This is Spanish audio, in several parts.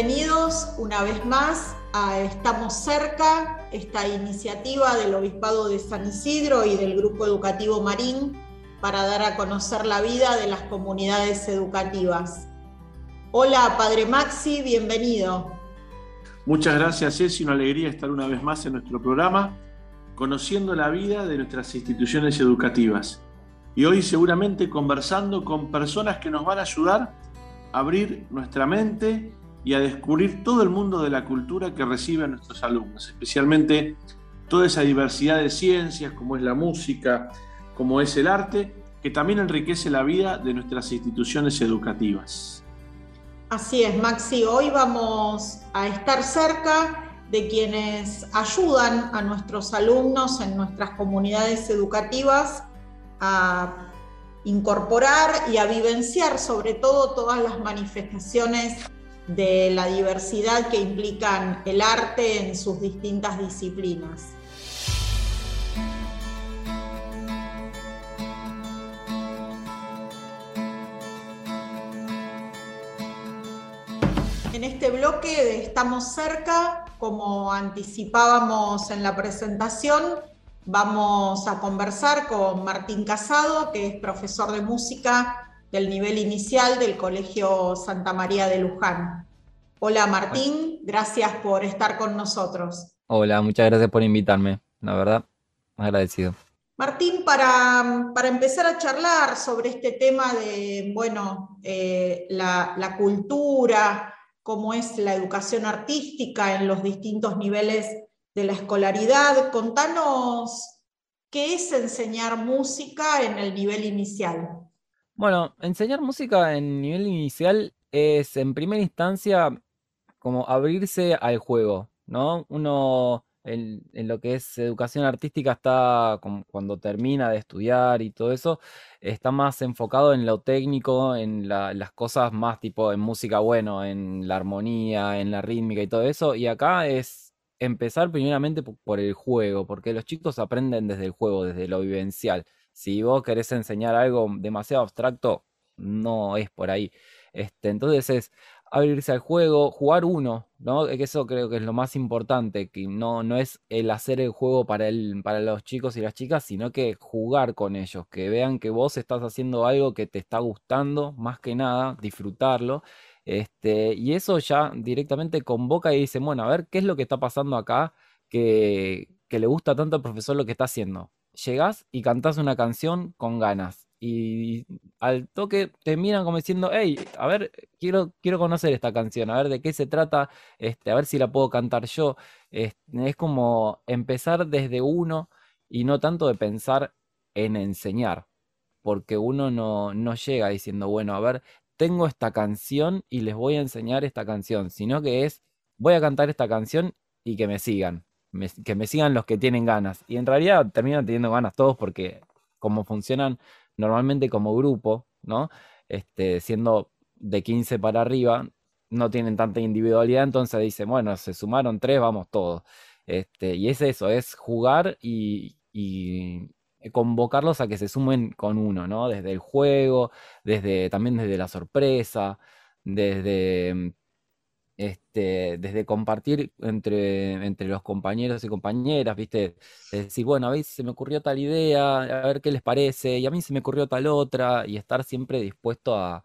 Bienvenidos una vez más a Estamos cerca, esta iniciativa del Obispado de San Isidro y del Grupo Educativo Marín para dar a conocer la vida de las comunidades educativas. Hola, Padre Maxi, bienvenido. Muchas gracias, es una alegría estar una vez más en nuestro programa, conociendo la vida de nuestras instituciones educativas. Y hoy seguramente conversando con personas que nos van a ayudar a abrir nuestra mente y a descubrir todo el mundo de la cultura que reciben nuestros alumnos, especialmente toda esa diversidad de ciencias como es la música, como es el arte, que también enriquece la vida de nuestras instituciones educativas. Así es, Maxi, hoy vamos a estar cerca de quienes ayudan a nuestros alumnos en nuestras comunidades educativas a incorporar y a vivenciar sobre todo todas las manifestaciones de la diversidad que implican el arte en sus distintas disciplinas. En este bloque Estamos cerca, como anticipábamos en la presentación, vamos a conversar con Martín Casado, que es profesor de música del nivel inicial del Colegio Santa María de Luján. Hola Martín, gracias por estar con nosotros. Hola, muchas gracias por invitarme, la verdad, agradecido. Martín, para, para empezar a charlar sobre este tema de, bueno, eh, la, la cultura, cómo es la educación artística en los distintos niveles de la escolaridad, contanos qué es enseñar música en el nivel inicial. Bueno, enseñar música en nivel inicial es en primera instancia como abrirse al juego, ¿no? Uno en, lo que es educación artística está cuando termina de estudiar y todo eso, está más enfocado en lo técnico, en las cosas más tipo en música, bueno, en la armonía, en la rítmica y todo eso, y acá es empezar primeramente por el juego, porque los chicos aprenden desde el juego, desde lo vivencial. Si vos querés enseñar algo demasiado abstracto, no es por ahí. Este, entonces es abrirse al juego, jugar uno, ¿no? Que eso creo que es lo más importante, que no, no es el hacer el juego para, el, para los chicos y las chicas, sino que jugar con ellos, que vean que vos estás haciendo algo que te está gustando, más que nada, disfrutarlo. Este, y eso ya directamente convoca y dice, bueno, a ver, ¿qué es lo que está pasando acá que, que le gusta tanto al profesor lo que está haciendo? Llegás y cantás una canción con ganas. Y al toque te miran como diciendo, hey, a ver, quiero, quiero conocer esta canción, a ver de qué se trata, este, a ver si la puedo cantar yo. Es, como empezar desde uno y no tanto de pensar en enseñar, porque uno no, no llega diciendo, bueno, a ver, tengo esta canción y les voy a enseñar esta canción, sino que es, voy a cantar esta canción y que me sigan que me sigan los que tienen ganas. Y en realidad terminan teniendo ganas todos porque como funcionan normalmente como grupo, ¿no? Este, siendo de 15 para arriba, no tienen tanta individualidad, entonces dicen, bueno, se sumaron tres, vamos todos. Este, y es eso, es jugar y, y convocarlos a que se sumen con uno, ¿no? Desde el juego, desde, también desde la sorpresa, desde este, desde compartir entre, entre los compañeros y compañeras, ¿viste? decir, bueno, a veces se me ocurrió tal idea, a ver qué les parece, y a mí se me ocurrió tal otra, y estar siempre dispuesto a,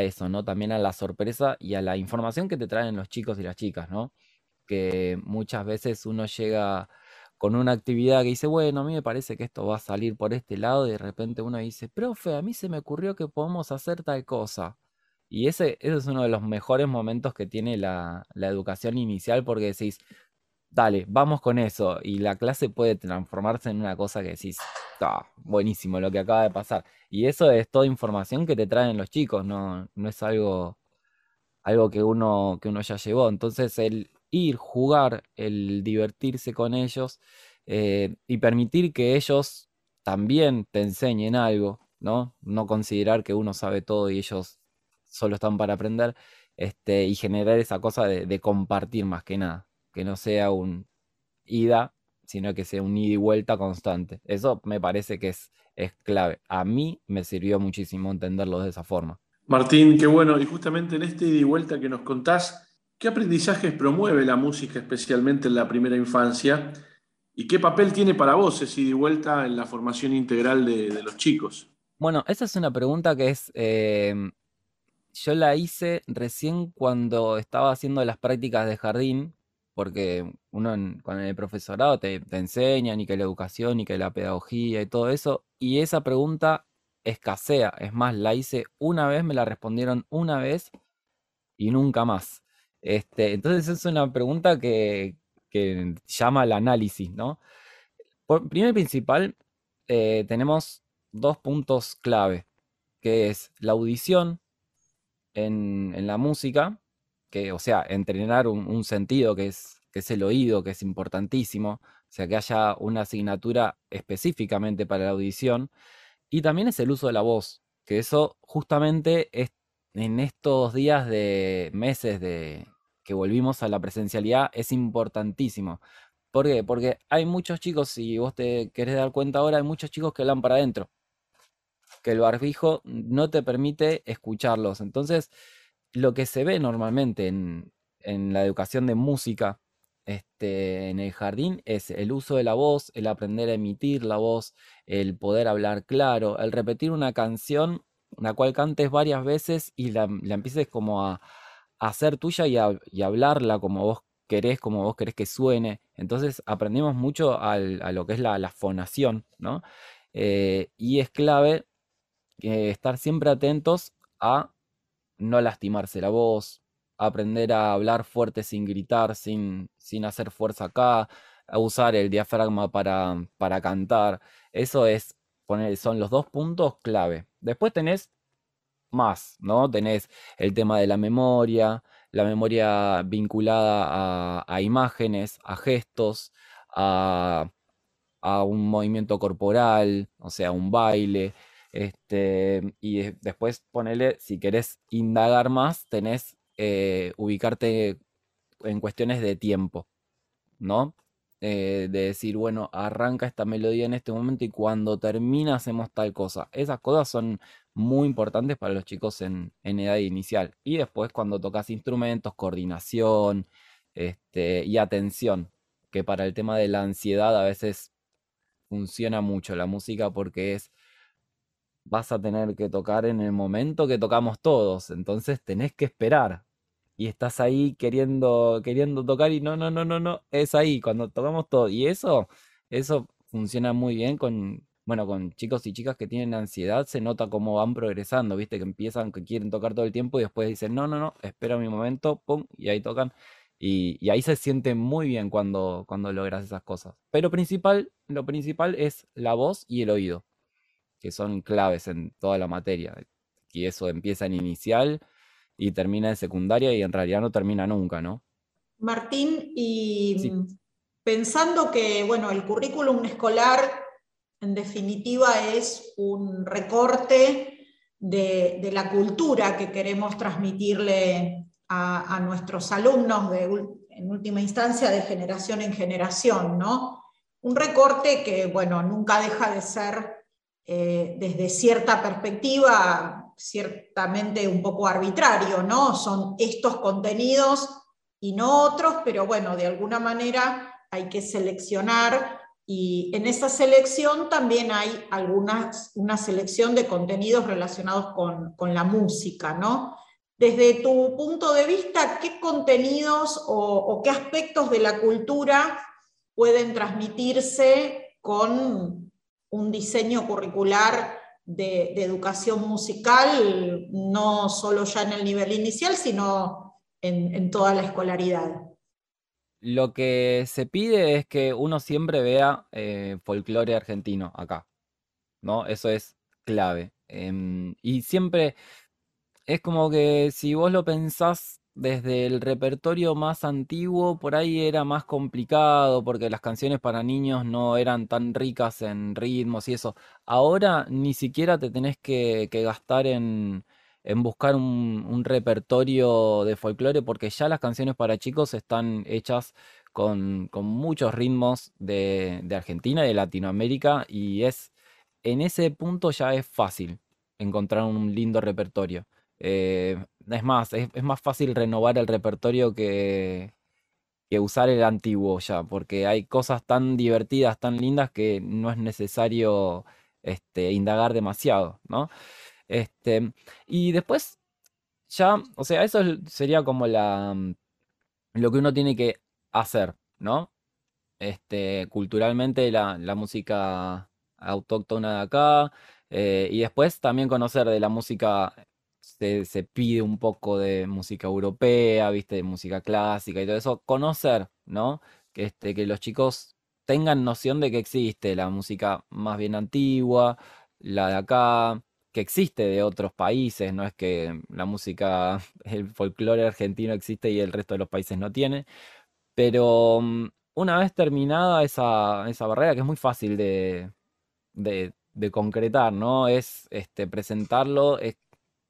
eso, ¿no? También a la sorpresa y a la información que te traen los chicos y las chicas, ¿no? Que muchas veces uno llega con una actividad que dice, bueno, a mí me parece que esto va a salir por este lado, y de repente uno dice, profe, a mí se me ocurrió que podemos hacer tal cosa. Y ese, es uno de los mejores momentos que tiene la, educación inicial porque decís, dale, vamos con eso. Y la clase puede transformarse en una cosa que decís, ah, buenísimo lo que acaba de pasar. Y eso es toda información que te traen los chicos, no, no es algo, algo que, uno, que uno ya llevó. Entonces el ir, jugar, el divertirse con ellos eh, y permitir que ellos también te enseñen algo, ¿no? No considerar que uno sabe todo y ellos solo están para aprender, este, y generar esa cosa de, compartir más que nada, que no sea un ida, sino que sea un ida y vuelta constante. Eso me parece que es, es clave. A mí me sirvió muchísimo entenderlo de esa forma. Martín, qué bueno. Y justamente en este ida y vuelta que nos contás, ¿Qué aprendizajes promueve la música, especialmente en la primera infancia? ¿Y qué papel tiene para vos ese de vuelta en la formación integral de, los chicos? Bueno, esa es una pregunta que es, eh, yo la hice recién cuando estaba haciendo las prácticas de jardín, porque uno en, con el profesorado te, te enseñan y que la educación y que la pedagogía y todo eso, y esa pregunta escasea, es más, la hice una vez, me la respondieron una vez y nunca más. Este, entonces es una pregunta que, que llama al análisis, ¿no? Por, primer principal, eh, tenemos dos puntos clave, que es la audición en, la música, que, o sea, entrenar un, sentido que es, que es el oído, que es importantísimo, o sea, que haya una asignatura específicamente para la audición, y también es el uso de la voz, que eso justamente es en estos días de meses de, que volvimos a la presencialidad es importantísimo. ¿Por qué? Porque hay muchos chicos, si vos te querés dar cuenta ahora, hay muchos chicos que hablan para adentro, que el barbijo no te permite escucharlos. Entonces, lo que se ve normalmente en, la educación de música este, en el jardín es el uso de la voz, el aprender a emitir la voz, el poder hablar claro, el repetir una canción, la cual cantes varias veces y la empieces como a, hacer tuya y, hablarla como vos querés, como vos querés que suene. Entonces aprendemos mucho a lo que es la, fonación, ¿no? Eh, y es clave estar siempre atentos a no lastimarse la voz, aprender a hablar fuerte sin gritar, sin, sin hacer fuerza acá, a usar el diafragma para, para cantar. Eso es poner, son los dos puntos clave. Después tenés más, ¿no? Tenés el tema de la memoria, la memoria vinculada a, imágenes, a gestos, a, un movimiento corporal, o sea, un baile. Este, y después ponele, si querés indagar más, tenés eh, ubicarte en cuestiones de tiempo, ¿no? Eh, de decir, bueno, arranca esta melodía en este momento y cuando termina hacemos tal cosa. Esas cosas son muy importantes para los chicos en, edad inicial. Y después cuando tocas instrumentos, coordinación este, y atención, que para el tema de la ansiedad a veces funciona mucho la música porque es vas a tener que tocar en el momento que tocamos todos, entonces tenés que esperar. Y estás ahí queriendo, queriendo tocar y no, no, no, no, no, es ahí, cuando tocamos todo. Y eso, eso funciona muy bien con, bueno, con chicos y chicas que tienen ansiedad se nota cómo van progresando, ¿viste? Que empiezan, que quieren tocar todo el tiempo y después dicen, no, no, no, espera mi momento, pum, y ahí tocan. Y, ahí se siente muy bien cuando, cuando logras esas cosas. Pero principal, lo principal es la voz y el oído, que son claves en toda la materia. Y eso empieza en inicial y termina en secundaria y en realidad no termina nunca, ¿no? Martín, y pensando que, bueno, el currículum escolar en definitiva es un recorte de, la cultura que queremos transmitirle a, nuestros alumnos en última instancia de generación en generación, ¿no? Un recorte que, bueno, nunca deja de ser eh, desde cierta perspectiva ciertamente un poco arbitrario, ¿no? Son estos contenidos y no otros, pero bueno, de alguna manera hay que seleccionar y en esa selección también hay algunas, una selección de contenidos relacionados con, la música, ¿no? Desde tu punto de vista, ¿qué contenidos o, qué aspectos de la cultura pueden transmitirse con un diseño curricular de, educación musical, no solo ya en el nivel inicial, sino en toda la escolaridad? Lo que se pide es que uno siempre vea eh, folclore argentino acá, ¿no? Eso es clave. Em, y siempre es como que si vos lo pensás desde el repertorio más antiguo, por ahí era más complicado porque las canciones para niños no eran tan ricas en ritmos y eso. Ahora ni siquiera te tenés que gastar en buscar un, repertorio de folclore porque ya las canciones para chicos están hechas con, muchos ritmos de, Argentina y de Latinoamérica y es en ese punto ya es fácil encontrar un lindo repertorio. Eh, es más, es, más fácil renovar el repertorio que, que usar el antiguo ya, porque hay cosas tan divertidas, tan lindas que no es necesario este, indagar demasiado, ¿no? Este, y después, ya, o sea, eso sería como la, lo que uno tiene que hacer, ¿no? Este, culturalmente la, música autóctona de acá, eh, y después también conocer de la música se, pide un poco de música europea, ¿viste? De música clásica y todo eso. Conocer, ¿no? Que, este, que los chicos tengan noción de que existe la música más bien antigua, la de acá, que existe de otros países, no es que la música, el folclore argentino existe y el resto de los países no tiene, pero mm, una vez terminada esa, esa barrera, que es muy fácil de, de, concretar, ¿no? Es este, presentarlo, es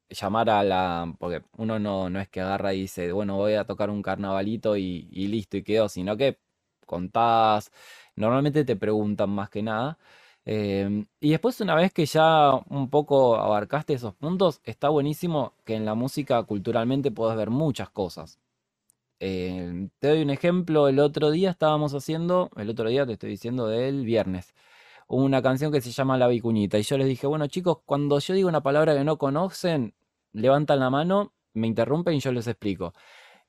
llamar a la. Porque uno no, no es que agarra y dice, bueno, voy a tocar un carnavalito y, listo y quedó, sino que contás. Normalmente te preguntan más que nada. Em, y después, una vez que ya un poco abarcaste esos puntos, está buenísimo que en la música culturalmente puedes ver muchas cosas. Em, te doy un ejemplo, el otro día estábamos haciendo, el otro día te estoy diciendo del viernes, una canción que se llama La Vicuñita. Y yo les dije, bueno chicos, cuando yo digo una palabra que no conocen, levantan la mano, me interrumpen y yo les explico.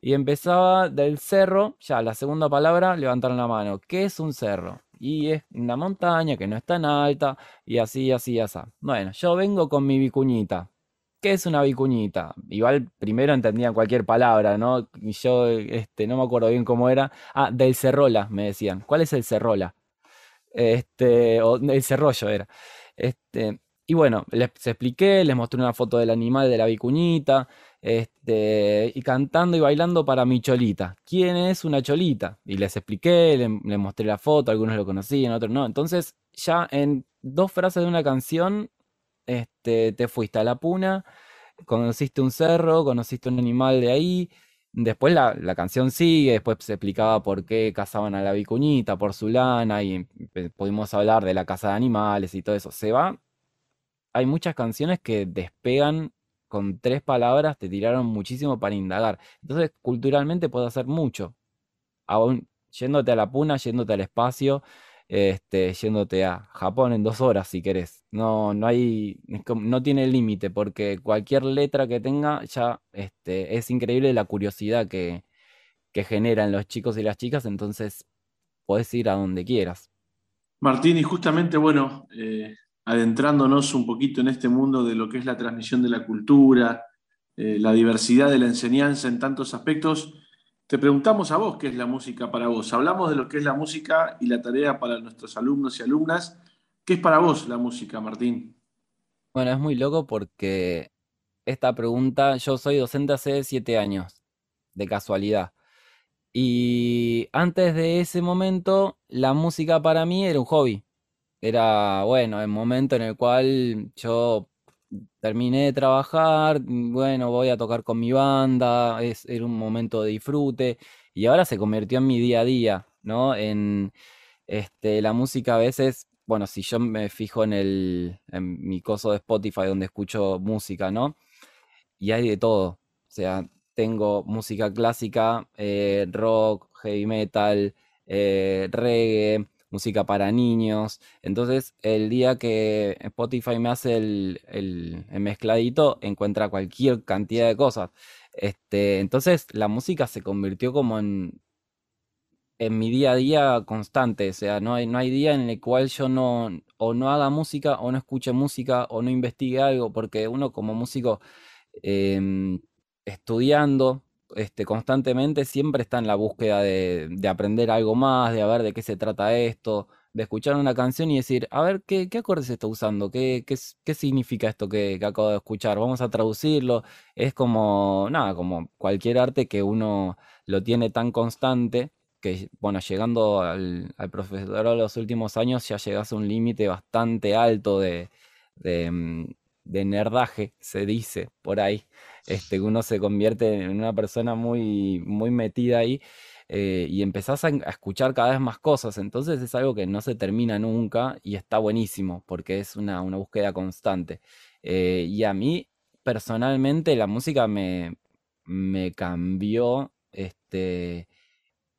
Y empezaba del cerro, ya la segunda palabra, levantaron la mano. ¿Qué es un cerro? Y es una montaña que no es tan alta, y así, así, así. Bueno, yo vengo con mi vicuñita. ¿Qué es una vicuñita? Igual primero entendían cualquier palabra, ¿no? Y yo este, no me acuerdo bien cómo era. Ah, del cerrola, me decían. ¿Cuál es el cerrola? Este, el cerrollo era. Este, y bueno, les, expliqué, les mostré una foto del animal de la vicuñita, este, y cantando y bailando para mi cholita. ¿Quién es una cholita? Y les expliqué, les, mostré la foto, algunos lo conocían, otros no. Entonces, ya en dos frases de una canción, este, te fuiste a la puna, conociste un cerro, conociste un animal de ahí. Después la, la canción sigue, después se explicaba por qué cazaban a la vicuñita, por su lana, y eh, pudimos hablar de la caza de animales y todo eso. Se va hay muchas canciones que despegan con tres palabras, te tiraron muchísimo para indagar. Entonces, culturalmente puedes hacer mucho. Aún yéndote a la puna, yéndote al espacio, este, yéndote a Japón en dos horas si querés. No, no hay, no tiene límite, porque cualquier letra que tenga ya este, es increíble la curiosidad que, que generan los chicos y las chicas, entonces puedes ir a donde quieras. Martín, y justamente, bueno, eh, adentrándonos un poquito en este mundo de lo que es la transmisión de la cultura, eh, la diversidad de la enseñanza en tantos aspectos, te preguntamos a vos qué es la música para vos. Hablamos de lo que es la música y la tarea para nuestros alumnos y alumnas. ¿Qué es para vos la música, Martín? Bueno, es muy loco porque esta pregunta, yo soy docente hace siete años, de casualidad. Y antes de ese momento, la música para mí era un hobby. Era, bueno, el momento en el cual yo terminé de trabajar, bueno, voy a tocar con mi banda, es, era un momento de disfrute y ahora se convirtió en mi día a día, ¿no? En este, la música a veces, bueno, si yo me fijo en, el, en mi coso de Spotify donde escucho música, ¿no? Y hay de todo, o sea, tengo música clásica, eh, rock, heavy metal, eh, reggae, música para niños. Entonces, el día que Spotify me hace el, mezcladito, encuentra cualquier cantidad de cosas. Este, entonces, la música se convirtió como en, en mi día a día constante. O sea, no hay, no hay día en el cual yo no, o no haga música, o no escuche música, o no investigue algo, porque uno como músico, em, estudiando, este, constantemente siempre está en la búsqueda de, aprender algo más, de ver de qué se trata esto, de escuchar una canción y decir, a ver, ¿qué, qué acordes está usando? ¿Qué, qué, significa esto que, acabo de escuchar? Vamos a traducirlo. Es como, nada, como cualquier arte que uno lo tiene tan constante que, bueno, llegando al, al profesorado los últimos años ya llegas a un límite bastante alto de, de, mm, de nerdaje, se dice por ahí este, uno se convierte en una persona muy, muy metida ahí eh, y empezás a, escuchar cada vez más cosas. Entonces es algo que no se termina nunca y está buenísimo porque es una, búsqueda constante. Eh, y a mí personalmente la música me, me cambió este,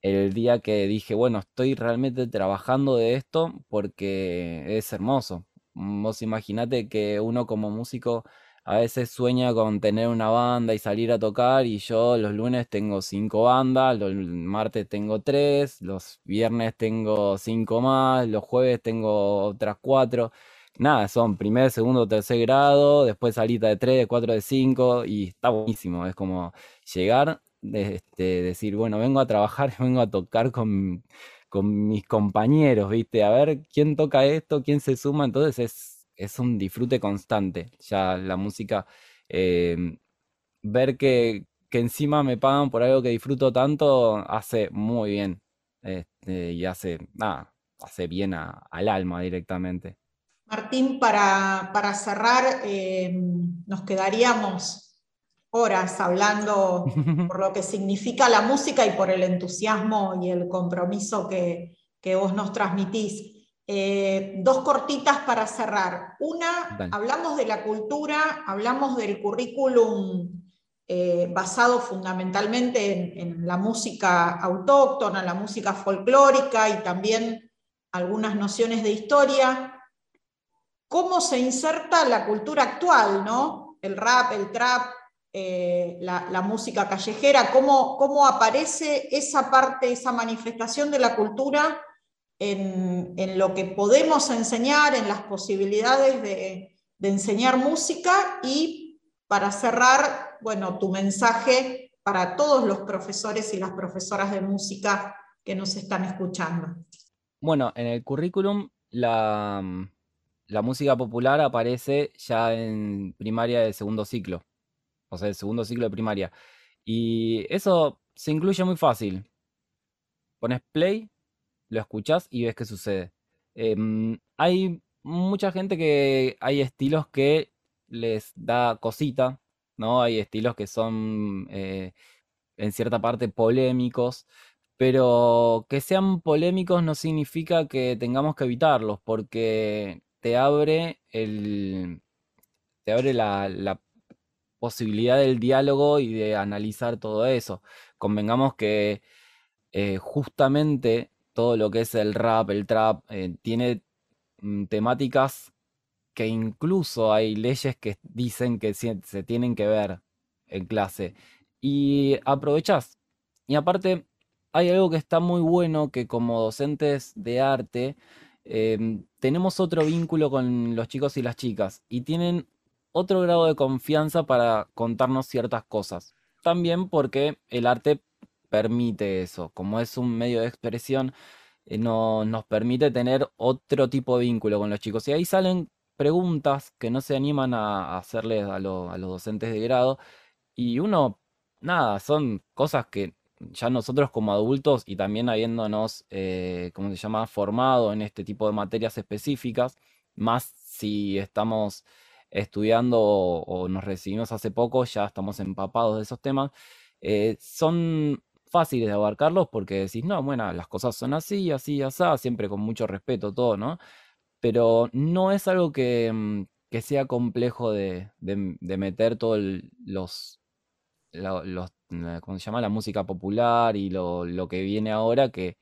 el día que dije, bueno, estoy realmente trabajando de esto porque es hermoso. Vos imaginate que uno como músico a veces sueña con tener una banda y salir a tocar y yo los lunes tengo cinco bandas, los martes tengo tres, los viernes tengo cinco más, los jueves tengo otras cuatro. Nada, son primer, segundo, tercer grado, después salita de tres, de cuatro, de cinco y está buenísimo. Es como llegar, de, este, decir, bueno, vengo a trabajar, vengo a tocar con, con mis compañeros, ¿viste? A ver quién toca esto, quién se suma, entonces es es un disfrute constante. Ya la música, em, ver que, encima me pagan por algo que disfruto tanto, hace muy bien. Este, y hace, nada, hace bien al alma directamente. Martín, para, para cerrar, em, nos quedaríamos horas hablando por lo que significa la música y por el entusiasmo y el compromiso que, que vos nos transmitís. Eh, dos cortitas para cerrar. Una, hablamos de la cultura, hablamos del currículum eh, basado fundamentalmente en, la música autóctona, la música folclórica y también algunas nociones de historia. ¿Cómo se inserta la cultura actual, ¿no? El rap, el trap, eh, la, música callejera, cómo, cómo aparece esa parte, esa manifestación de la cultura en, lo que podemos enseñar, en las posibilidades de, enseñar música y para cerrar, bueno, tu mensaje para todos los profesores y las profesoras de música que nos están escuchando. Bueno, en el currículum la, la música popular aparece ya en primaria del segundo ciclo, o sea, el segundo ciclo de primaria. Y eso se incluye muy fácil. Pones play lo escuchás y ves qué sucede. Em, hay mucha gente que hay estilos que les da cosita, ¿no? Hay estilos que son eh, en cierta parte polémicos, pero que sean polémicos no significa que tengamos que evitarlos, porque te abre el. te abre la, la posibilidad del diálogo y de analizar todo eso. Convengamos que eh, justamente todo lo que es el rap, el trap, eh, tiene mm, temáticas que incluso hay leyes que dicen que se, tienen que ver en clase. Y aprovechás. Y aparte, hay algo que está muy bueno que como docentes de arte em, tenemos otro vínculo con los chicos y las chicas y tienen otro grado de confianza para contarnos ciertas cosas. También porque el arte permite eso, como es un medio de expresión, eh, no, nos permite tener otro tipo de vínculo con los chicos. Y ahí salen preguntas que no se animan a, hacerles a, los docentes de grado. Y uno, nada, son cosas que ya nosotros como adultos y también habiéndonos, eh, ¿cómo se llama?, formado en este tipo de materias específicas, más si estamos estudiando o, nos recibimos hace poco, ya estamos empapados de esos temas, eh, son fáciles de abarcarlos porque decís, no, bueno, las cosas son así, así, así, siempre con mucho respeto, todo, ¿no? Pero no es algo que, mm, sea complejo de, meter todos los, ¿cómo se llama? La música popular y lo, que viene ahora, que,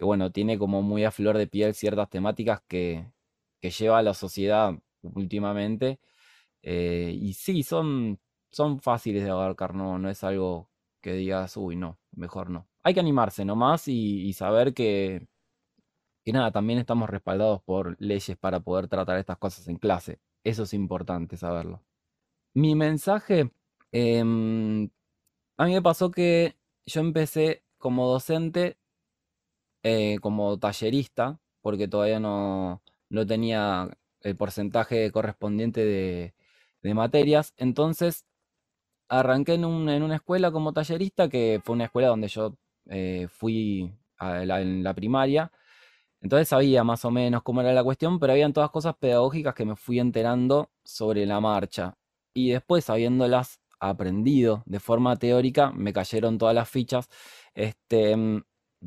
bueno, tiene como muy a flor de piel ciertas temáticas que, lleva a la sociedad últimamente. Eh, y sí, son, son fáciles de abarcar, no, no es algo que digas, uy, no, mejor no. Hay que animarse nomás y, saber que, que nada, también estamos respaldados por leyes para poder tratar estas cosas en clase. Eso es importante saberlo. Mi mensaje, em, a mí me pasó que yo empecé como docente, eh, como tallerista, porque todavía no, no tenía el porcentaje correspondiente de, de materias. Entonces arranqué en, una escuela como tallerista, que fue una escuela donde yo eh, fui en la primaria. Entonces sabía más o menos cómo era la cuestión, pero habían todas cosas pedagógicas que me fui enterando sobre la marcha. Y después, habiéndolas aprendido de forma teórica, me cayeron todas las fichas. Este, mm,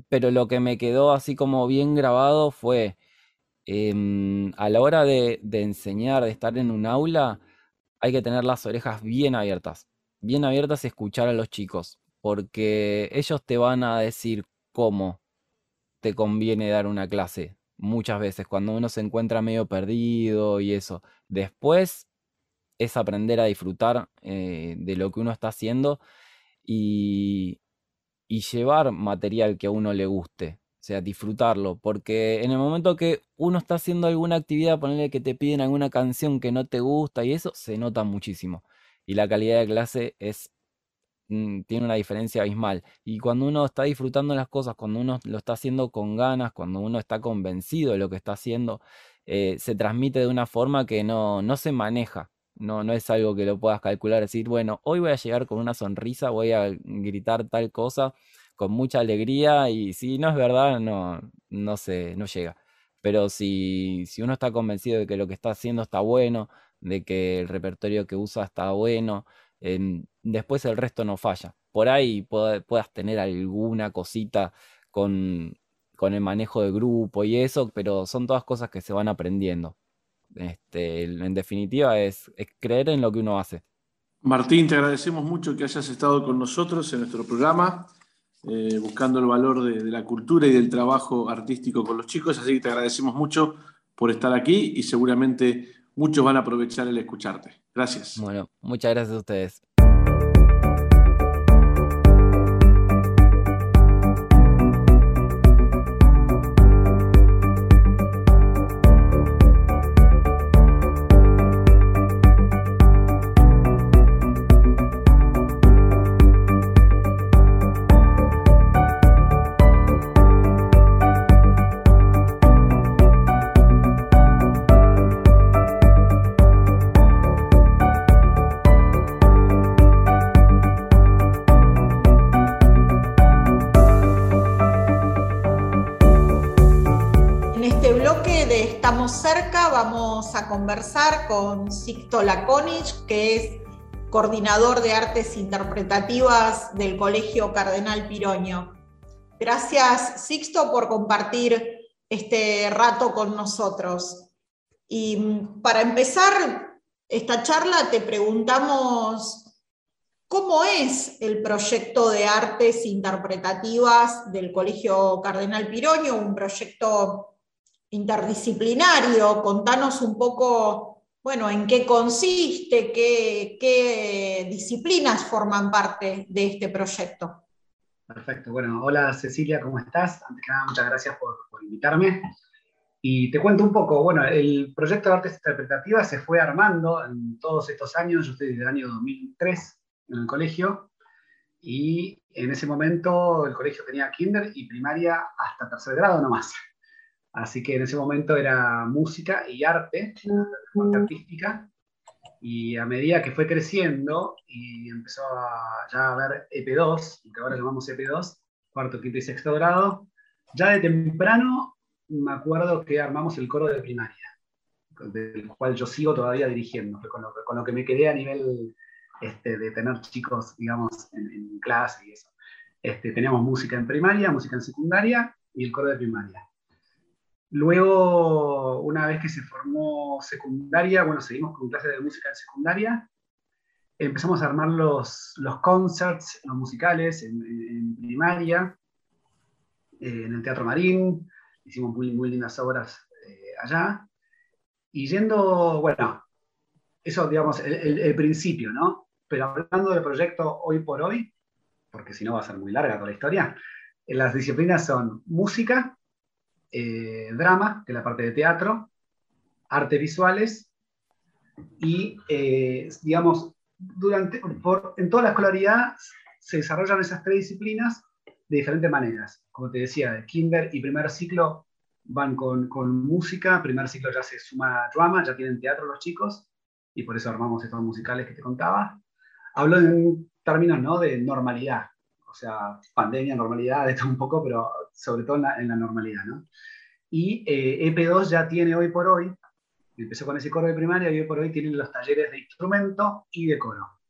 pero lo que me quedó así como bien grabado fue em, a la hora de enseñar, de estar en un aula, hay que tener las orejas bien abiertas, bien abiertas y escuchar a los chicos, porque ellos te van a decir cómo te conviene dar una clase. Muchas veces, cuando uno se encuentra medio perdido y eso. Después es aprender a disfrutar eh, de lo que uno está haciendo y, y llevar material que a uno le guste. O sea, disfrutarlo, porque en el momento que uno está haciendo alguna actividad, ponerle que te piden alguna canción que no te gusta y eso, se nota muchísimo. Y la calidad de clase es mm, tiene una diferencia abismal. Y cuando uno está disfrutando las cosas, cuando uno lo está haciendo con ganas, cuando uno está convencido de lo que está haciendo, eh, se transmite de una forma que no, no se maneja. No, no es algo que lo puedas calcular, decir, bueno, hoy voy a llegar con una sonrisa, voy a gritar tal cosa con mucha alegría y si no es verdad, no, no se, no llega. Pero si, si uno está convencido de que lo que está haciendo está bueno, de que el repertorio que usa está bueno, después el resto no falla. Por ahí puedas tener alguna cosita con, con el manejo de grupo y eso, pero son todas cosas que se van aprendiendo. Este, en definitiva, es, creer en lo que uno hace. Martín, te agradecemos mucho que hayas estado con nosotros en nuestro programa. Eh, buscando el valor de, la cultura y del trabajo artístico con los chicos. Así que te agradecemos mucho por estar aquí y seguramente muchos van a aprovechar el escucharte. Gracias. Bueno, muchas gracias a ustedes. Con Sixto Laconich, que es coordinador de artes interpretativas del Colegio Cardenal Piroño. Gracias, Sixto, por compartir este rato con nosotros. Y para empezar esta charla, te preguntamos cómo es el proyecto de artes interpretativas del Colegio Cardenal Piroño, un proyecto interdisciplinario. Contanos un poco, bueno, en qué consiste, qué, disciplinas forman parte de este proyecto. Perfecto. Bueno, hola Cecilia, ¿cómo estás? Antes que nada, muchas gracias por, invitarme. Y te cuento un poco, bueno, el proyecto de artes interpretativas se fue armando en todos estos años, yo estoy desde el año 2003 en el colegio, y en ese momento el colegio tenía kinder y primaria hasta tercer grado nomás. Así que en ese momento era música y arte, parte artística. Y a medida que fue creciendo y empezó a, ya a ver EP2, que ahora llamamos EP2, cuarto, quinto y sexto grado, ya de temprano me acuerdo que armamos el coro de primaria, del cual yo sigo todavía dirigiendo, con lo, con lo que me quedé a nivel este, de tener chicos, digamos, en, clase y eso. Este, teníamos música en primaria, música en secundaria y el coro de primaria. Luego, una vez que se formó secundaria, bueno, seguimos con clases de música en secundaria, empezamos a armar los, los concerts, los musicales en, primaria, eh, en el Teatro Marín, hicimos muy, muy lindas obras eh, allá. Y yendo, bueno, eso digamos, el, el, principio, ¿no? Pero hablando del proyecto hoy por hoy, porque si no va a ser muy larga toda la historia, las disciplinas son música, eh, drama, que es la parte de teatro, arte visuales y, eh, digamos, durante, en toda la escolaridad se desarrollan esas tres disciplinas de diferentes maneras. Como te decía, kinder y primer ciclo van con, con, música, primer ciclo ya se suma drama, ya tienen teatro los chicos, y por eso armamos estos musicales que te contaba. Hablo en términos ¿no? de normalidad, o sea, pandemia, normalidad, esto un poco, pero sobre todo en la, normalidad, ¿no? Y eh, EP2 ya tiene hoy por hoy, empezó con ese coro de primaria y hoy por hoy tienen los talleres de instrumento y de coro.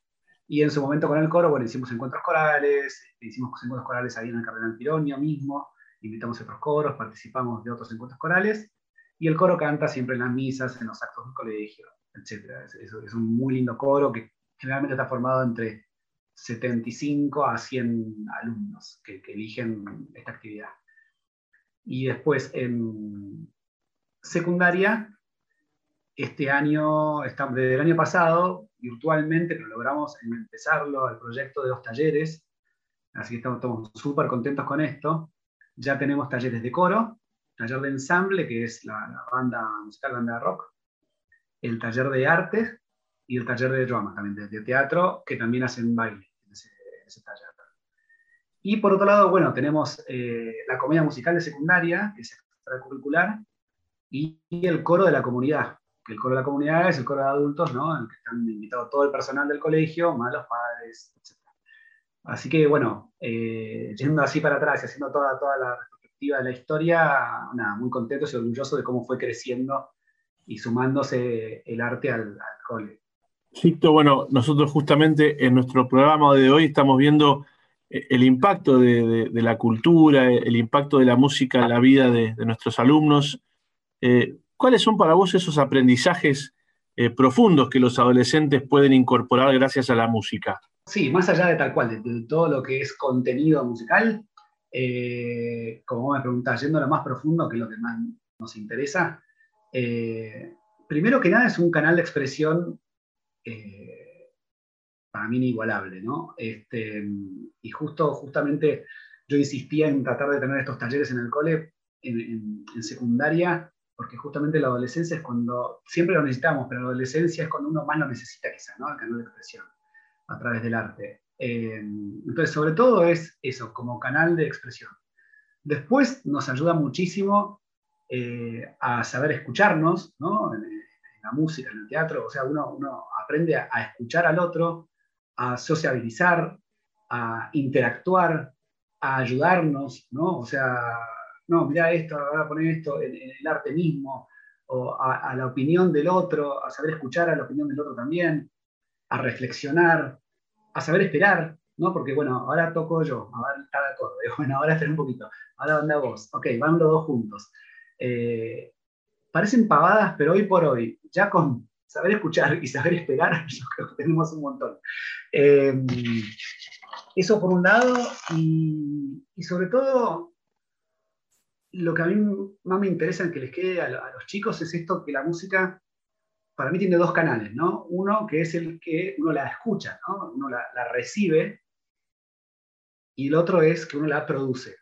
Y en su momento con el coro, bueno, hicimos encuentros corales, hicimos encuentros corales ahí en el Cardenal Pironio mismo, invitamos a otros coros, participamos de otros encuentros corales, y el coro canta siempre en las misas, en los actos del colegio, etc. Es, un muy lindo coro que generalmente está formado entre 75 a 100 alumnos que, eligen esta actividad. Y después en secundaria, este año, desde el año pasado, virtualmente, pero logramos empezarlo, el proyecto de dos talleres, así que estamos súper contentos con esto. Ya tenemos talleres de coro, taller de ensamble, que es la, banda musical, banda de rock, el taller de arte y el taller de drama, también de, teatro, que también hacen baile en ese, taller. Y por otro lado, bueno, tenemos eh, la comedia musical de secundaria, que es extracurricular, y, el coro de la comunidad, que el coro de la comunidad es el coro de adultos, ¿no? En el que están invitados todo el personal del colegio, más los padres, etc. Así que, bueno, eh, yendo así para atrás y haciendo toda, toda la de la historia, nada, muy contento y orgulloso de cómo fue creciendo y sumándose el arte al, cole. Sicto, bueno, nosotros justamente en nuestro programa de hoy estamos viendo el impacto de, la cultura, el impacto de la música en la vida de, nuestros alumnos. Eh, ¿Cuáles son para vos esos aprendizajes eh, profundos que los adolescentes pueden incorporar gracias a la música? Sí, más allá de tal cual, de todo lo que es contenido musical, eh, como me preguntás, yendo a lo más profundo, que es lo que más nos interesa, primero que nada es un canal de expresión para mí inigualable, ¿no? Este, y justo, justamente yo insistía en tratar de tener estos talleres en el cole, en, secundaria, porque justamente la adolescencia es cuando, siempre lo necesitamos, pero la adolescencia es cuando uno más lo necesita quizá, ¿no? El canal de expresión a través del arte. Eh, entonces, sobre todo es eso, como canal de expresión. Después nos ayuda muchísimo eh, a saber escucharnos, ¿no? En, la música, en el teatro, o sea, uno, uno aprende a, escuchar al otro, a sociabilizar, a interactuar, a ayudarnos, ¿no? O sea, no, mira esto, ahora poner esto en, el arte mismo, o a, a, la opinión del otro, a saber escuchar a la opinión del otro también, a reflexionar, a saber esperar, ¿no? Porque, bueno, ahora toco yo, a ver cada acorde, bueno, ahora espera un poquito, ahora anda vos, ok, van los dos juntos. Eh, parecen pavadas, pero hoy por hoy, ya con saber escuchar y saber esperar, yo creo que tenemos un montón. Eh, eso por un lado, y, sobre todo, lo que a mí más me interesa en que les quede a, los chicos es esto, que la música para mí tiene dos canales, ¿no? Uno que es el que uno la escucha, ¿no? Uno la, recibe y el otro es que uno la produce.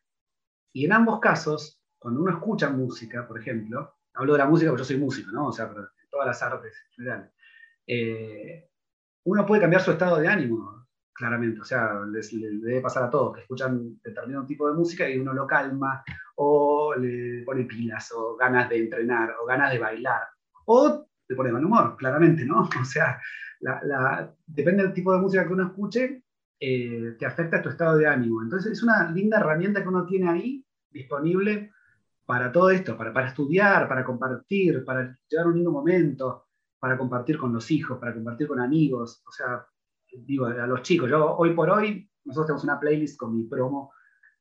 Y en ambos casos, cuando uno escucha música, por ejemplo, hablo de la música porque yo soy músico, ¿no? O sea, todas las artes en general, eh, uno puede cambiar su estado de ánimo, claramente. O sea, les, debe pasar a todos que escuchan determinado tipo de música y uno lo calma, o le pone pilas, o ganas de entrenar, o ganas de bailar. O te pone mal humor, claramente, ¿no? O sea, depende del tipo de música que uno escuche, eh, te afecta tu estado de ánimo. Entonces es una linda herramienta que uno tiene ahí disponible para todo esto, para, para estudiar, para compartir, para llevar un lindo momento, para compartir con los hijos, para compartir con amigos. O sea, digo, a los chicos, yo hoy por hoy, nosotros tenemos una playlist con mi promo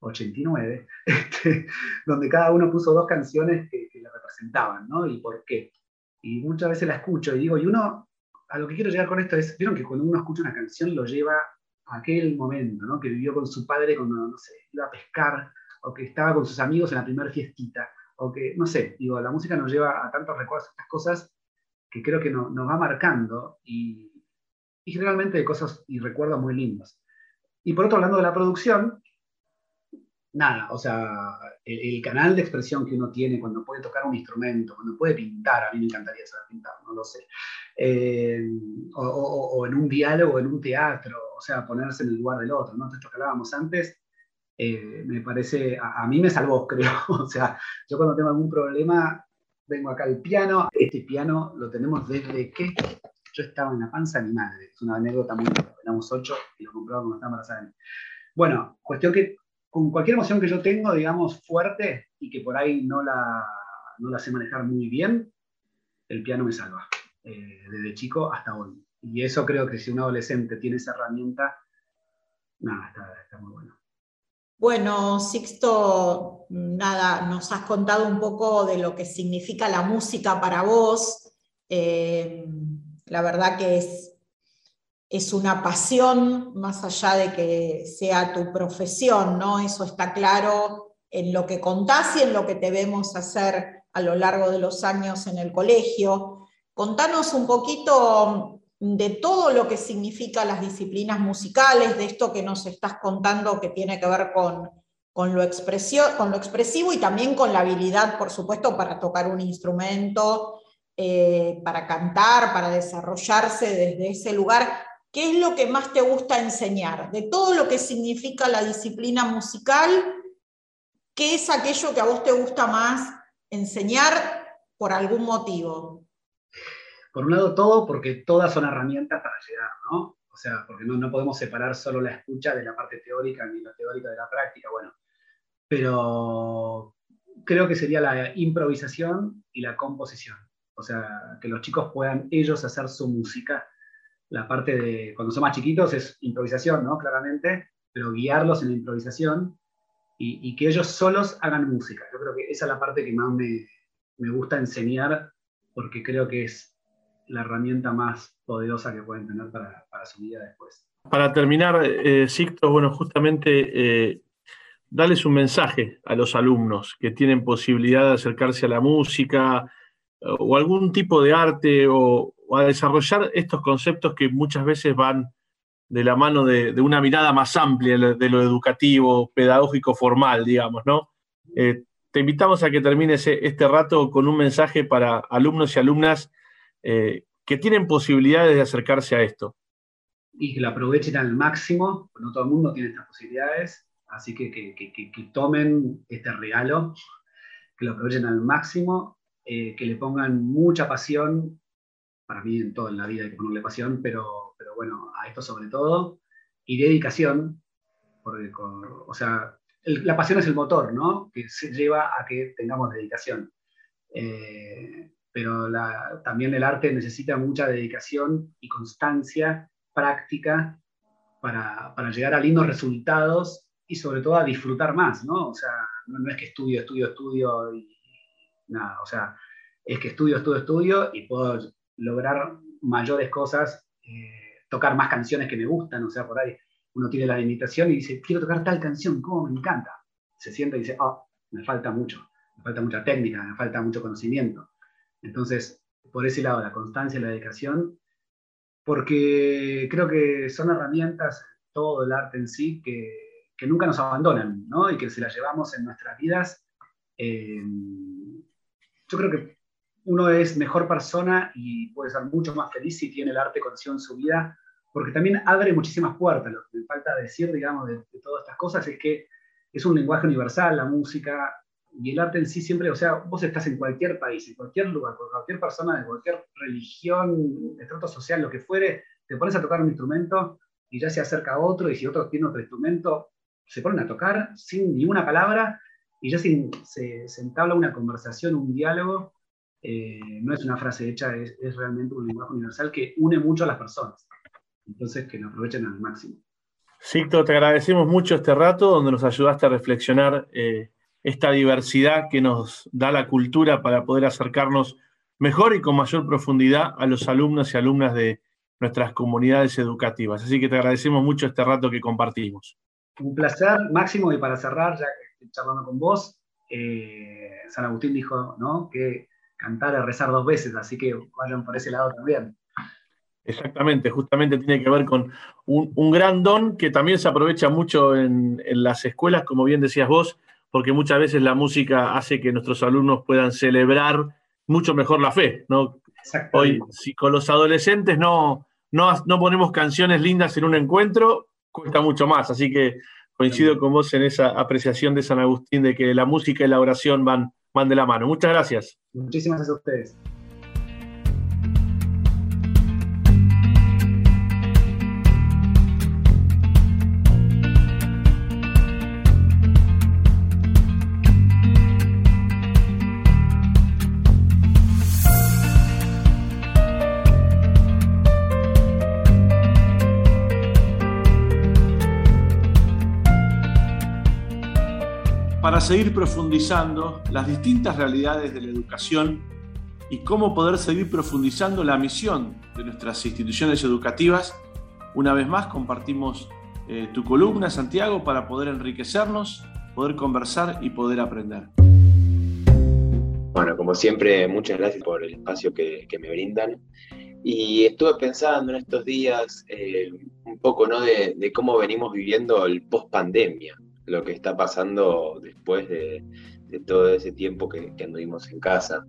89, este, donde cada uno puso dos canciones que, que le representaban, ¿no? Y por qué y muchas veces la escucho y digo, y uno, a lo que quiero llegar con esto es, vieron que cuando uno escucha una canción lo lleva a aquel momento, ¿no? Que vivió con su padre cuando, no sé, iba a pescar, o que estaba con sus amigos en la primera fiestita, o que, no sé, digo, la música nos lleva a tantos recuerdos, a estas cosas que creo que nos va marcando y, y generalmente de cosas y recuerdos muy lindos. Y por otro, hablando de la producción, nada, o sea, el, canal de expresión que uno tiene cuando puede tocar un instrumento, cuando puede pintar, a mí me encantaría saber pintar, no lo sé, eh, o, en un diálogo, en un teatro, o sea, ponerse en el lugar del otro, ¿no? Esto que hablábamos antes, eh, me parece, a, mí me salvó, creo, o sea, yo cuando tengo algún problema, vengo acá al piano, este piano lo tenemos desde que yo estaba en la panza de mi madre, es una anécdota muy, éramos ocho y lo compraba cuando estaba embarazada. Bueno, cuestión que con cualquier emoción que yo tengo, digamos, fuerte y que por ahí no la, no la sé manejar muy bien, el piano me salva, eh, desde chico hasta hoy. Y eso creo que si un adolescente tiene esa herramienta, nada, está, muy bueno. Bueno, Sixto, nada, nos has contado un poco de lo que significa la música para vos. Eh, la verdad que es, es una pasión más allá de que sea tu profesión, ¿no? Eso está claro en lo que contás y en lo que te vemos hacer a lo largo de los años en el colegio. Contanos un poquito de todo lo que significa las disciplinas musicales, de esto que nos estás contando que tiene que ver con, con, lo, con lo expresivo y también con la habilidad, por supuesto, para tocar un instrumento, eh, para cantar, para desarrollarse desde ese lugar. ¿Qué es lo que más te gusta enseñar? De todo lo que significa la disciplina musical, ¿qué es aquello que a vos te gusta más enseñar por algún motivo? Por un lado, todo, porque todas son herramientas para llegar, ¿no? O sea, porque no, no podemos separar solo la escucha de la parte teórica ni la teórica de la práctica, bueno. Pero creo que sería la improvisación y la composición. O sea, que los chicos puedan ellos hacer su música. La parte de, cuando son más chiquitos, es improvisación, ¿no? Claramente, pero guiarlos en la improvisación y, y que ellos solos hagan música. Yo creo que esa es la parte que más me, me gusta enseñar, porque creo que es la herramienta más poderosa que pueden tener para, su vida después. Para terminar, eh, bueno, justamente eh, darles un mensaje a los alumnos que tienen posibilidad de acercarse a la música eh, o algún tipo de arte o, a desarrollar estos conceptos que muchas veces van de la mano de, una mirada más amplia de lo educativo, pedagógico, formal, digamos, ¿no? Eh, te invitamos a que termines este rato con un mensaje para alumnos y alumnas eh, que tienen posibilidades de acercarse a esto. Y que lo aprovechen al máximo, no todo el mundo tiene estas posibilidades, así que que, tomen este regalo, que lo aprovechen al máximo, eh, que le pongan mucha pasión, para mí en todo en la vida hay que ponerle pasión, pero, pero bueno, a esto sobre todo, y dedicación, porque, o sea, la pasión es el motor, ¿no? Que se lleva a que tengamos dedicación. Eh, pero también el arte necesita mucha dedicación y constancia práctica para, para, llegar a lindos resultados y sobre todo a disfrutar más, ¿no? O sea, no, es que estudio, estudio, estudio y nada, o sea, es que estudio, estudio, estudio y puedo lograr mayores cosas, eh, tocar más canciones que me gustan, o sea, por ahí uno tiene la limitación y dice, quiero tocar tal canción, ¿cómo me encanta? Se siente y dice, oh, me falta mucho, me falta mucha técnica, me falta mucho conocimiento. Entonces, por ese lado, la constancia y la dedicación, porque creo que son herramientas, todo el arte en sí, que, nunca nos abandonan, ¿no? Y que si las llevamos en nuestras vidas, eh, yo creo que uno es mejor persona y puede ser mucho más feliz si tiene el arte consigo en su vida, porque también abre muchísimas puertas. Lo que me falta decir, digamos, de, de todas estas cosas es que es un lenguaje universal, la música, y el arte en sí siempre, o sea, vos estás en cualquier país, en cualquier lugar, con cualquier persona de cualquier religión, estrato social, lo que fuere, te pones a tocar un instrumento y ya se acerca a otro, y si otro tiene otro instrumento, se ponen a tocar sin ninguna palabra y ya se, se, entabla una conversación, un diálogo. Eh, no es una frase hecha, es, es, realmente un lenguaje universal que une mucho a las personas. Entonces, que lo aprovechen al máximo. Sicto, te agradecemos mucho este rato donde nos ayudaste a reflexionar eh, esta diversidad que nos da la cultura para poder acercarnos mejor y con mayor profundidad a los alumnos y alumnas de nuestras comunidades educativas. Así que te agradecemos mucho este rato que compartimos. Un placer, Máximo, y para cerrar, ya que estoy charlando con vos, eh, San Agustín dijo ¿no? que cantar es rezar dos veces, así que vayan por ese lado también. Exactamente, justamente tiene que ver con un, gran don que también se aprovecha mucho en, en las escuelas, como bien decías vos, porque muchas veces la música hace que nuestros alumnos puedan celebrar mucho mejor la fe. ¿no? Hoy, si con los adolescentes no, no, no ponemos canciones lindas en un encuentro, cuesta mucho más. Así que coincido con vos en esa apreciación de San Agustín de que la música y la oración van, van de la mano. Muchas gracias. Muchísimas gracias a ustedes. Seguir profundizando las distintas realidades de la educación y cómo poder seguir profundizando la misión de nuestras instituciones educativas. Una vez más compartimos eh, tu columna, Santiago, para poder enriquecernos, poder conversar y poder aprender. Bueno, como siempre, muchas gracias por el espacio que, me brindan. Y estuve pensando en estos días eh, un poco ¿no? de, de, cómo venimos viviendo el post pandemia, lo que está pasando después de, todo ese tiempo que, que anduvimos en casa.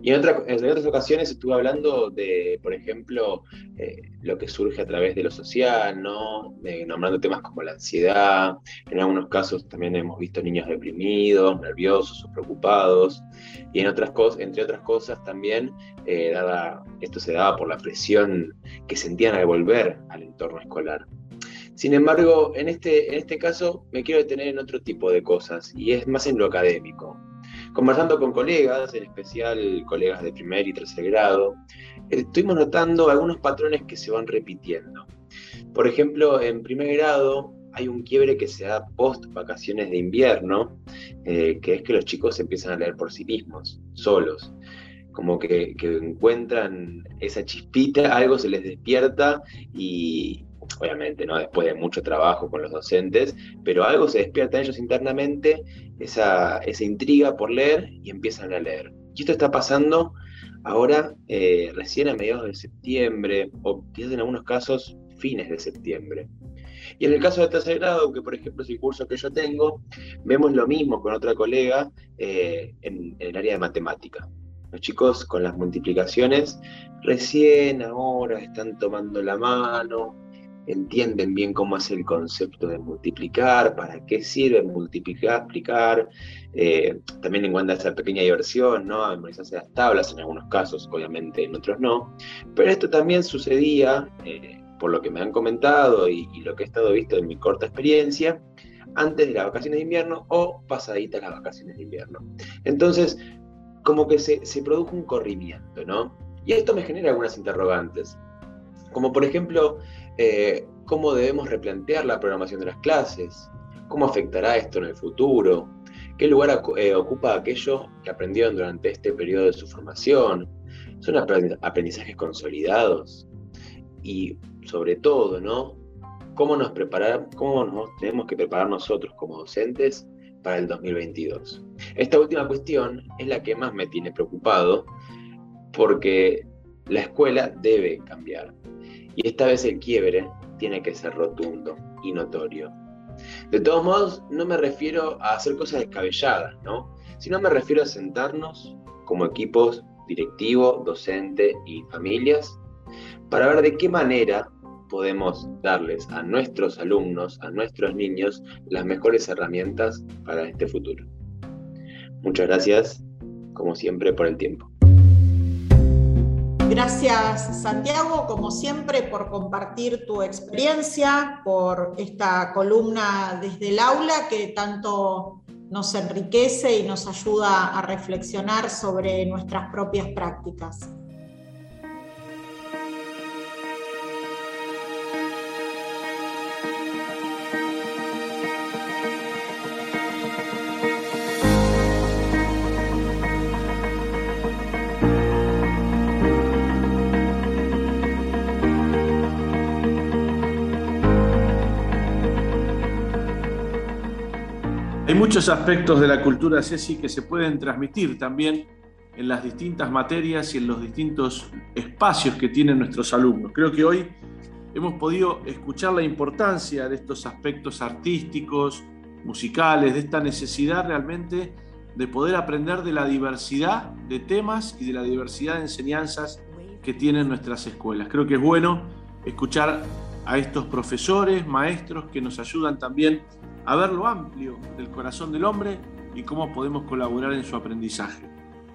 Y en, en, otras ocasiones estuve hablando de, por ejemplo, eh, lo que surge a través de lo social, ¿no? nombrando temas como la ansiedad. En algunos casos también hemos visto niños deprimidos, nerviosos o preocupados. Y en otras cosas, entre otras cosas también, eh, esto se daba por la presión que sentían al volver al entorno escolar. Sin embargo, en este, en este caso me quiero detener en otro tipo de cosas y es más en lo académico. Conversando con colegas, en especial colegas de primer y tercer grado, estuvimos notando algunos patrones que se van repitiendo. Por ejemplo, en primer grado hay un quiebre que se da post vacaciones de invierno, eh, que es que los chicos empiezan a leer por sí mismos, solos como que, que, encuentran esa chispita, algo se les despierta y, obviamente, ¿no? Después de mucho trabajo con los docentes, pero algo se despierta en ellos internamente, esa, esa intriga por leer y empiezan a leer. Y esto está pasando ahora eh, recién a mediados de septiembre, o quizás en algunos casos fines de septiembre. Y en el caso de tercer grado, que por ejemplo es el curso que yo tengo, vemos lo mismo con otra colega eh, en, en el área de matemática. Los chicos con las multiplicaciones recién ahora están tomando la mano, entienden bien cómo es el concepto de multiplicar, para qué sirve multiplicar, aplicar, eh, también en cuanto a esa pequeña diversión, ¿no? A memorizarse las tablas, en algunos casos, obviamente, en otros no. Pero esto también sucedía, eh, por lo que me han comentado y, lo que he estado visto en mi corta experiencia, antes de las vacaciones de invierno o pasaditas las vacaciones de invierno. Entonces, como que se, se produjo un corrimiento, ¿no? Y esto me genera algunas interrogantes. Como por ejemplo, eh, cómo debemos replantear la programación de las clases, cómo afectará esto en el futuro, qué lugar eh, ocupa aquello que aprendieron durante este periodo de su formación, son aprendizajes consolidados y sobre todo, ¿no? ¿Cómo nos preparar, cómo nos tenemos que preparar nosotros como docentes para el 2022? Esta última cuestión es la que más me tiene preocupado porque la escuela debe cambiar. Y esta vez el quiebre tiene que ser rotundo y notorio. De todos modos, no me refiero a hacer cosas descabelladas, ¿no? Sino me refiero a sentarnos como equipos directivo, docente y familias para ver de qué manera podemos darles a nuestros alumnos, a nuestros niños, las mejores herramientas para este futuro. Muchas gracias, como siempre, por el tiempo. Gracias Santiago, como siempre, por compartir tu experiencia, por esta columna desde el aula que tanto nos enriquece y nos ayuda a reflexionar sobre nuestras propias prácticas. Muchos aspectos de la cultura, Ceci, que se pueden transmitir también en las distintas materias y en los distintos espacios que tienen nuestros alumnos. Creo que hoy hemos podido escuchar la importancia de estos aspectos artísticos, musicales, de esta necesidad realmente de poder aprender de la diversidad de temas y de la diversidad de enseñanzas que tienen nuestras escuelas. Creo que es bueno escuchar a estos profesores, maestros que nos ayudan también a ver lo amplio del corazón del hombre y cómo podemos colaborar en su aprendizaje.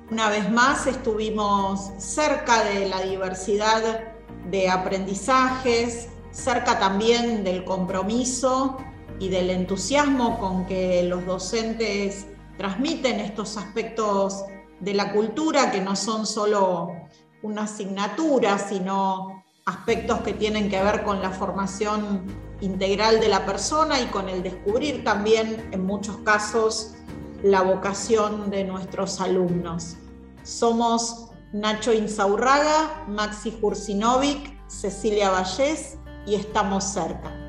Una vez más estuvimos cerca de la diversidad de aprendizajes, cerca también del compromiso y del entusiasmo con que los docentes transmiten estos aspectos de la cultura que no son solo una asignatura, sino aspectos que tienen que ver con la formación integral de la persona y con el descubrir también, en muchos casos, la vocación de nuestros alumnos. Somos Nacho Insaurraga, Maxi Jursinovic, Cecilia Vallés y estamos cerca.